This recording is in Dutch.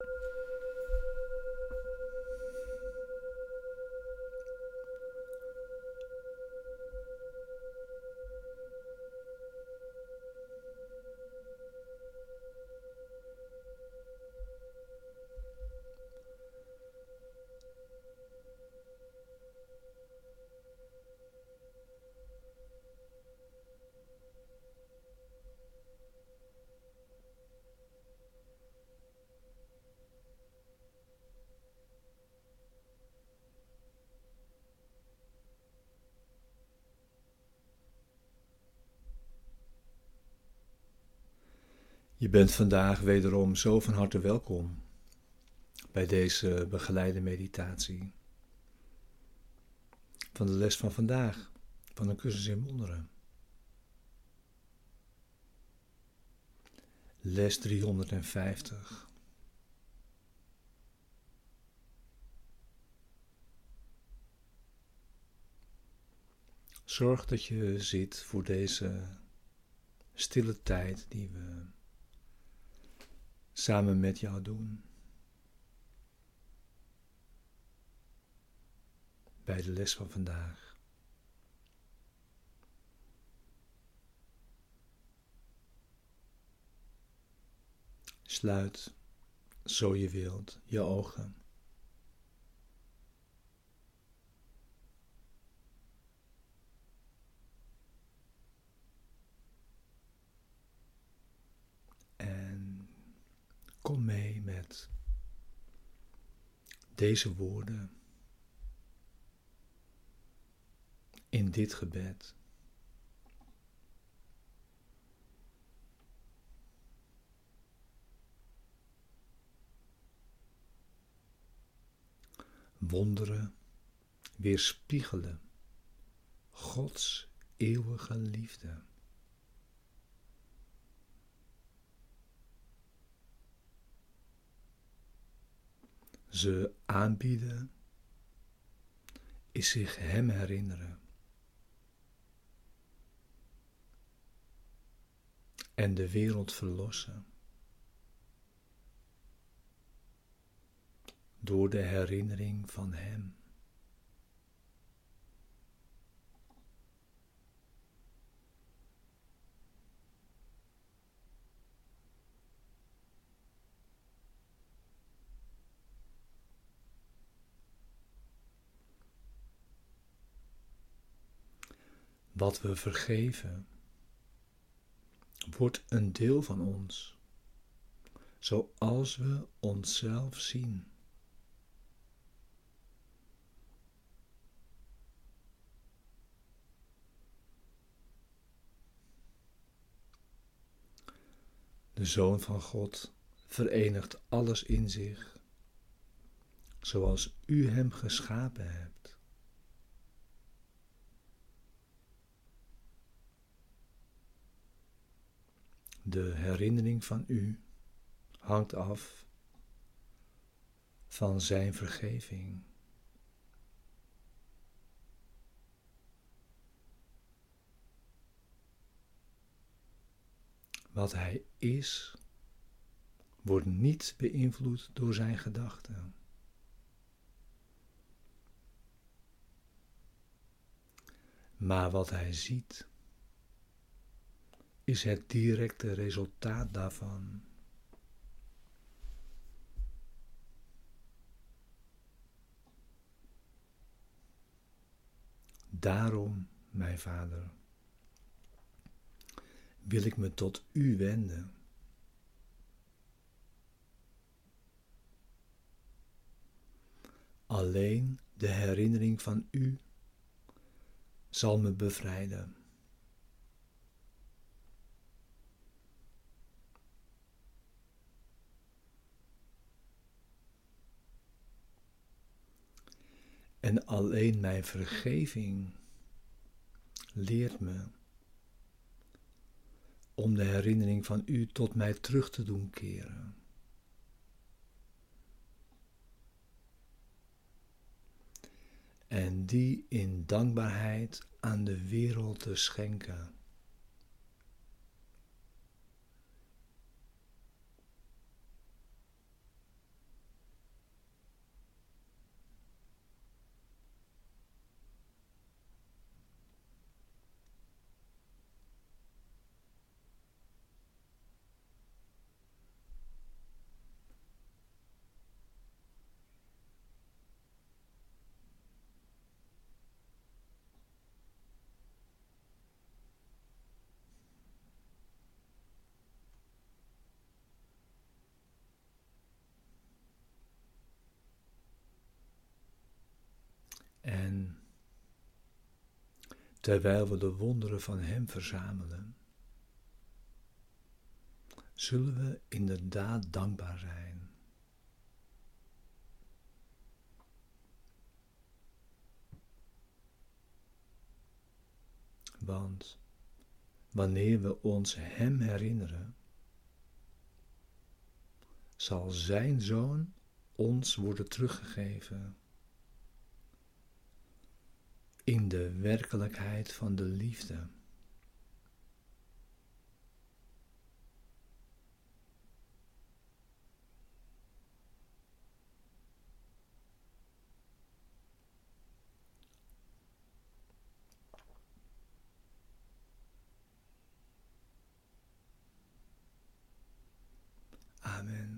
you Je bent vandaag wederom zo van harte welkom bij deze begeleide meditatie. Van de les van vandaag van een cursus in wonderen. Les 350. Zorg dat je zit voor deze stille tijd die we samen met jou doen. Bij de les van vandaag. Sluit, zo je wilt, je ogen. kom mee met deze woorden in dit gebed. Wonderen weerspiegelen Gods eeuwige liefde. ze aanbieden, is zich Hem herinneren. En de wereld verlossen. Door de herinnering van Hem. Wat we vergeven wordt een deel van ons, zoals we onszelf zien. De Zoon van God verenigt alles in zich, zoals U Hem geschapen hebt. De herinnering van u hangt af van Zijn vergeving. Wat Hij is, wordt niet beïnvloed door Zijn gedachten. Maar wat Hij ziet, is het directe resultaat daarvan. Daarom, mijn Vader, wil ik me tot U wenden. Alleen de herinnering van U zal me bevrijden. En alleen mijn vergeving leert me om de herinnering van U tot mij terug te doen keren. En die in dankbaarheid aan de wereld te schenken. Terwijl we de wonderen van Hem verzamelen, zullen we inderdaad dankbaar zijn. Want wanneer we ons Hem herinneren, zal Zijn Zoon ons worden teruggegeven in de werkelijkheid van de liefde. Amen.